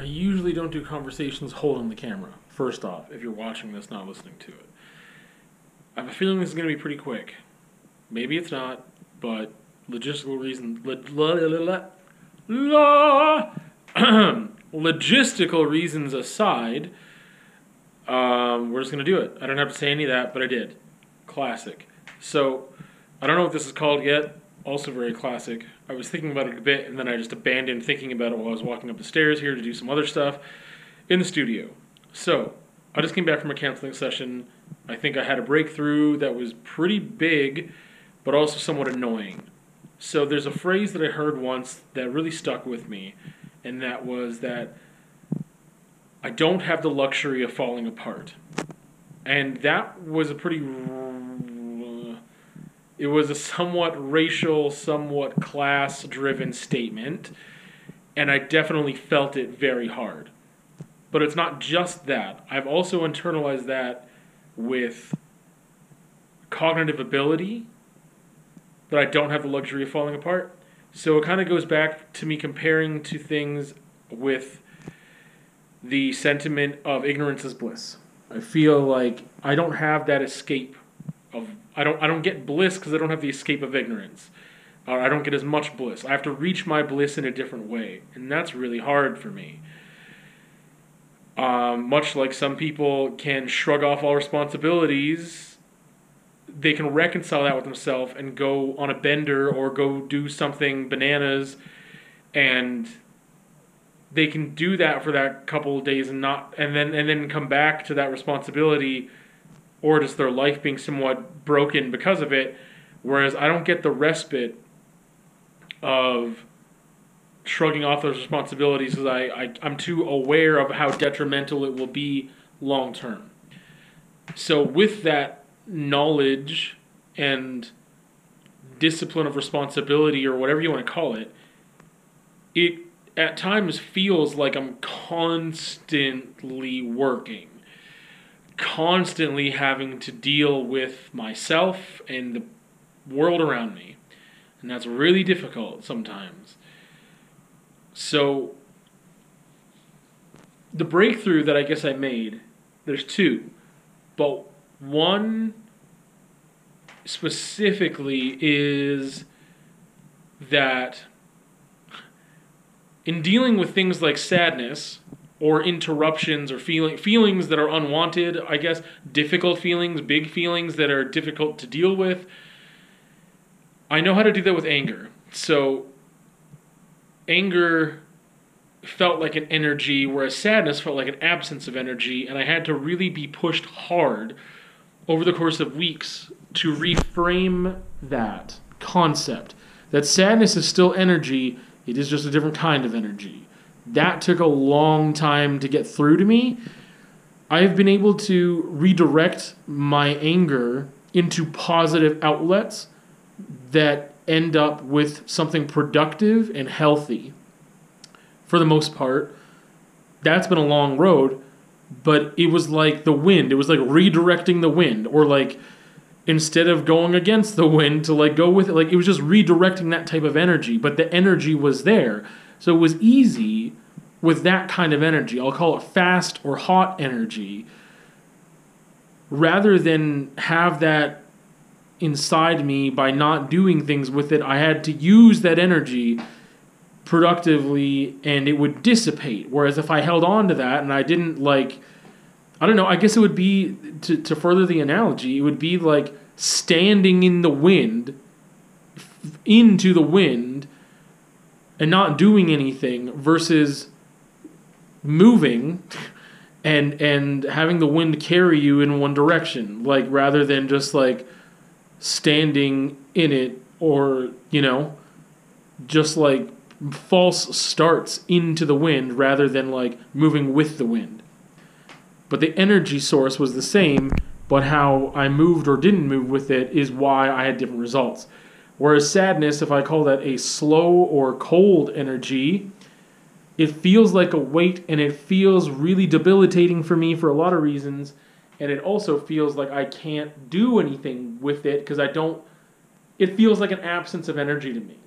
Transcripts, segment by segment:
I usually don't do conversations holding the camera. First off, if you're watching this, not listening to it, I have a feeling this is going to be pretty quick. Maybe it's not, but logistical reasons. La, la, la, la, logistical reasons aside, um, we're just going to do it. I don't have to say any of that, but I did. Classic. So, I don't know what this is called yet. Also, very classic. I was thinking about it a bit, and then I just abandoned thinking about it while I was walking up the stairs here to do some other stuff in the studio. So, I just came back from a counseling session. I think I had a breakthrough that was pretty big, but also somewhat annoying. So, there's a phrase that I heard once that really stuck with me, and that was that I don't have the luxury of falling apart. And that was a pretty it was a somewhat racial, somewhat class driven statement, and I definitely felt it very hard. But it's not just that. I've also internalized that with cognitive ability that I don't have the luxury of falling apart. So it kind of goes back to me comparing to things with the sentiment of ignorance is bliss. I feel like I don't have that escape of I don't I don't get bliss because I don't have the escape of ignorance. Or I don't get as much bliss. I have to reach my bliss in a different way, and that's really hard for me. Um, much like some people can shrug off all responsibilities, they can reconcile that with themselves and go on a bender or go do something bananas, and they can do that for that couple of days and not and then and then come back to that responsibility or just their life being somewhat broken because of it. Whereas I don't get the respite of shrugging off those responsibilities because I, I, I'm too aware of how detrimental it will be long term. So, with that knowledge and discipline of responsibility, or whatever you want to call it, it at times feels like I'm constantly working constantly having to deal with myself and the world around me. And that's really difficult sometimes. So, the breakthrough that I guess I made, there's two. But one specifically is that in dealing with things like sadness, or interruptions or feeling feelings that are unwanted, I guess, difficult feelings, big feelings that are difficult to deal with. I know how to do that with anger. So anger felt like an energy whereas sadness felt like an absence of energy and I had to really be pushed hard over the course of weeks to reframe that concept that sadness is still energy, it is just a different kind of energy that took a long time to get through to me. I've been able to redirect my anger into positive outlets that end up with something productive and healthy. For the most part, that's been a long road, but it was like the wind. It was like redirecting the wind, or like instead of going against the wind to like go with it, like it was just redirecting that type of energy, but the energy was there. So it was easy with that kind of energy. I'll call it fast or hot energy. Rather than have that inside me by not doing things with it, I had to use that energy productively and it would dissipate. Whereas if I held on to that and I didn't like, I don't know, I guess it would be, to, to further the analogy, it would be like standing in the wind, into the wind, and not doing anything versus moving and and having the wind carry you in one direction like rather than just like standing in it or you know just like false starts into the wind rather than like moving with the wind. But the energy source was the same but how i moved or didn't move with it is why i had different results whereas sadness if i call that a slow or cold energy it feels like a weight and it feels really debilitating for me for a lot of reasons. And it also feels like I can't do anything with it because I don't, it feels like an absence of energy to me.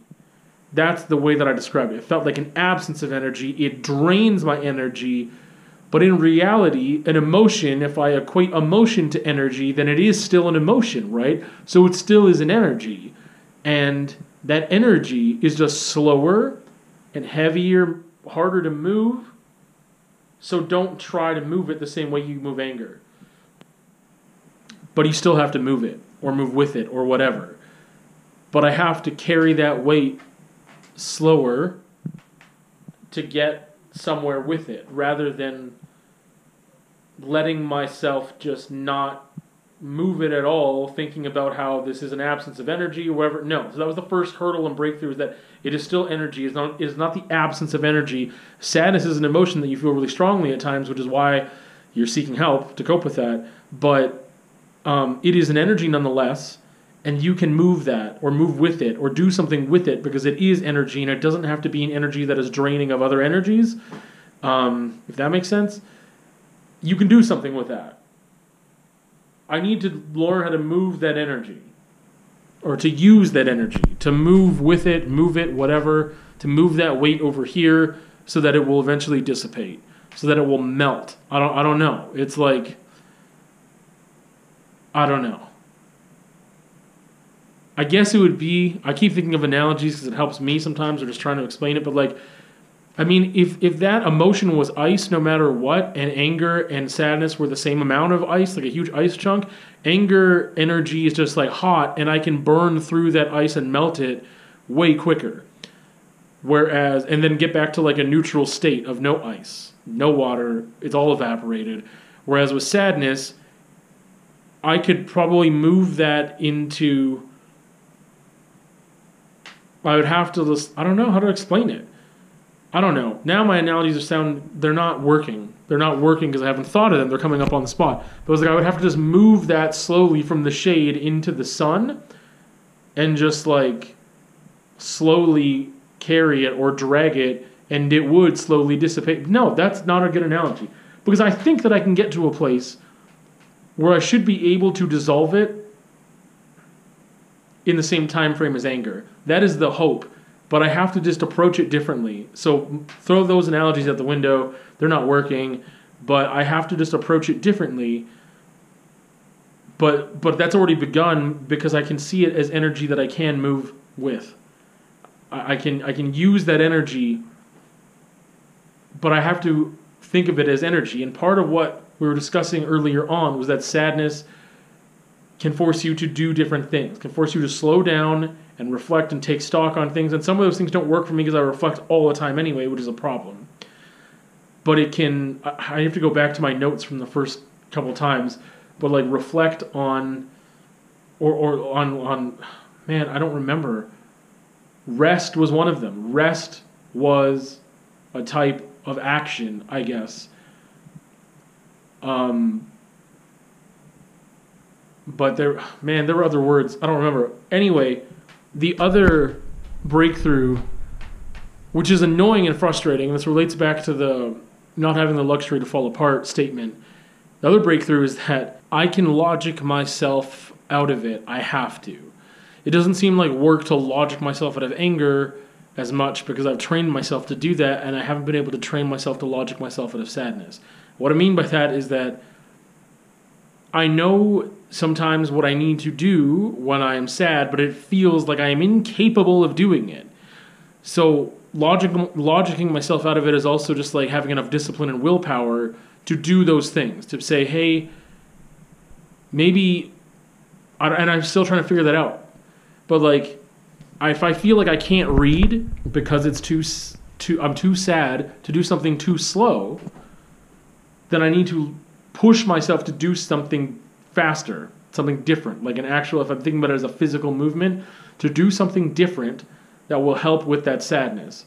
That's the way that I described it. It felt like an absence of energy. It drains my energy. But in reality, an emotion, if I equate emotion to energy, then it is still an emotion, right? So it still is an energy. And that energy is just slower and heavier, harder to move. So don't try to move it the same way you move anger. But you still have to move it or move with it or whatever. But I have to carry that weight slower to get somewhere with it rather than letting myself just not move it at all, thinking about how this is an absence of energy or whatever. No, so that was the first hurdle and breakthrough is that it is still energy. It's not, it is not the absence of energy. Sadness is an emotion that you feel really strongly at times, which is why you're seeking help to cope with that. But um, it is an energy nonetheless and you can move that or move with it or do something with it because it is energy and it doesn't have to be an energy that is draining of other energies. Um, if that makes sense, you can do something with that. I need to learn how to move that energy or to use that energy, to move with it, move it, whatever, to move that weight over here so that it will eventually dissipate, so that it will melt. I don't I don't know. It's like I don't know. I guess it would be. I keep thinking of analogies because it helps me sometimes, or just trying to explain it. But like, I mean, if if that emotion was ice, no matter what, and anger and sadness were the same amount of ice, like a huge ice chunk, anger energy is just like hot, and I can burn through that ice and melt it way quicker. Whereas, and then get back to like a neutral state of no ice, no water, it's all evaporated. Whereas with sadness, I could probably move that into I would have to just, I don't know how to explain it. I don't know. Now my analogies are sound, they're not working. They're not working because I haven't thought of them. They're coming up on the spot. But I was like, I would have to just move that slowly from the shade into the sun and just like slowly carry it or drag it and it would slowly dissipate. No, that's not a good analogy. Because I think that I can get to a place where I should be able to dissolve it in the same time frame as anger. That is the hope. But I have to just approach it differently. So throw those analogies out the window. They're not working. But I have to just approach it differently. But but that's already begun because I can see it as energy that I can move with. I, I can I can use that energy. But I have to think of it as energy. And part of what we were discussing earlier on was that sadness can force you to do different things, can force you to slow down and reflect and take stock on things. And some of those things don't work for me because I reflect all the time anyway, which is a problem. But it can, I have to go back to my notes from the first couple times, but like reflect on, or, or on, on, man, I don't remember. Rest was one of them. Rest was a type of action, I guess. Um, but there, man, there were other words. I don't remember. Anyway, the other breakthrough, which is annoying and frustrating, and this relates back to the not having the luxury to fall apart statement. The other breakthrough is that I can logic myself out of it. I have to. It doesn't seem like work to logic myself out of anger as much because I've trained myself to do that and I haven't been able to train myself to logic myself out of sadness. What I mean by that is that I know sometimes what I need to do when I am sad, but it feels like I am incapable of doing it. So logic, logicking myself out of it is also just like having enough discipline and willpower to do those things. To say, hey, maybe, and I'm still trying to figure that out. But like, if I feel like I can't read because it's too too I'm too sad to do something too slow, then I need to push myself to do something faster, something different, like an actual, if I'm thinking about it as a physical movement, to do something different that will help with that sadness.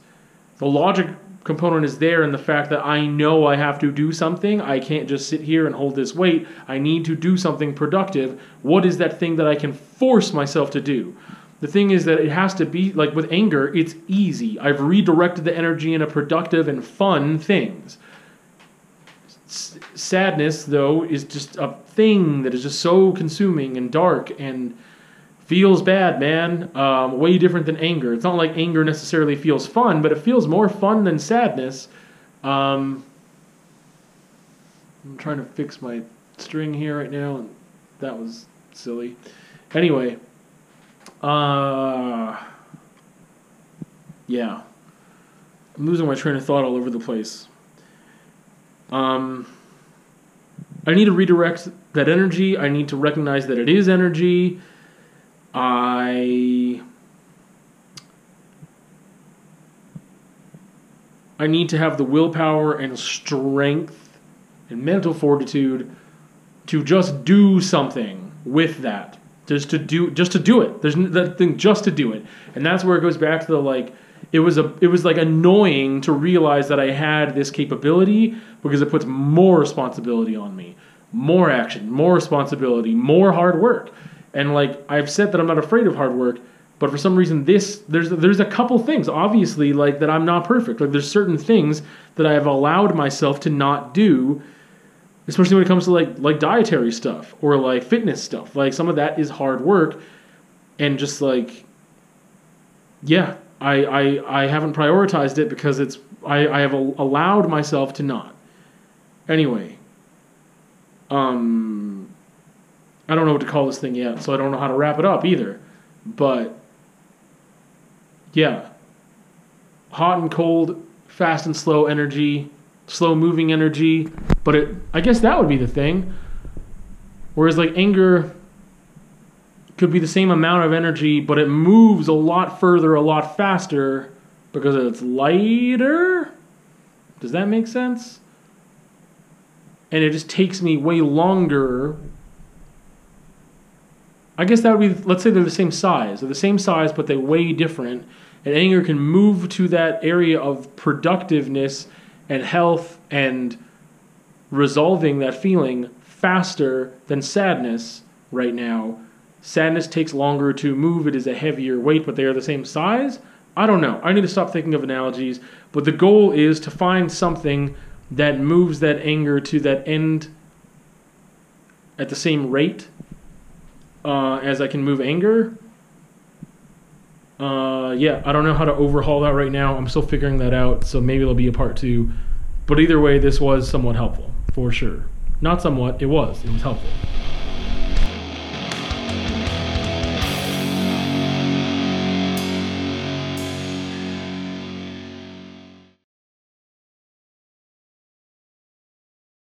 The logic component is there in the fact that I know I have to do something. I can't just sit here and hold this weight. I need to do something productive. What is that thing that I can force myself to do? The thing is that it has to be like with anger, it's easy. I've redirected the energy into productive and fun things sadness, though, is just a thing that is just so consuming and dark and feels bad, man. Um, way different than anger. It's not like anger necessarily feels fun, but it feels more fun than sadness. Um, I'm trying to fix my string here right now, and that was silly. Anyway, uh, yeah, I'm losing my train of thought all over the place. Um, I need to redirect that energy. I need to recognize that it is energy. I I need to have the willpower and strength and mental fortitude to just do something with that. Just to do just to do it. There's that thing just to do it. And that's where it goes back to the like it was a it was like annoying to realize that I had this capability because it puts more responsibility on me. More action, more responsibility, more hard work. And like I've said that I'm not afraid of hard work, but for some reason this there's there's a couple things obviously like that I'm not perfect. Like there's certain things that I have allowed myself to not do especially when it comes to like like dietary stuff or like fitness stuff. Like some of that is hard work and just like yeah, I I, I haven't prioritized it because it's I, I have allowed myself to not. Anyway, um I don't know what to call this thing yet, so I don't know how to wrap it up either. But yeah. Hot and cold, fast and slow energy, slow moving energy, but it I guess that would be the thing. Whereas like anger could be the same amount of energy, but it moves a lot further, a lot faster because it's lighter. Does that make sense? And it just takes me way longer. I guess that would be, let's say they're the same size. They're the same size, but they weigh different. And anger can move to that area of productiveness and health and resolving that feeling faster than sadness right now. Sadness takes longer to move, it is a heavier weight, but they are the same size. I don't know. I need to stop thinking of analogies, but the goal is to find something that moves that anger to that end at the same rate uh, as I can move anger. Uh, yeah, I don't know how to overhaul that right now. I'm still figuring that out, so maybe it'll be a part two. But either way, this was somewhat helpful, for sure. Not somewhat, it was. It was helpful.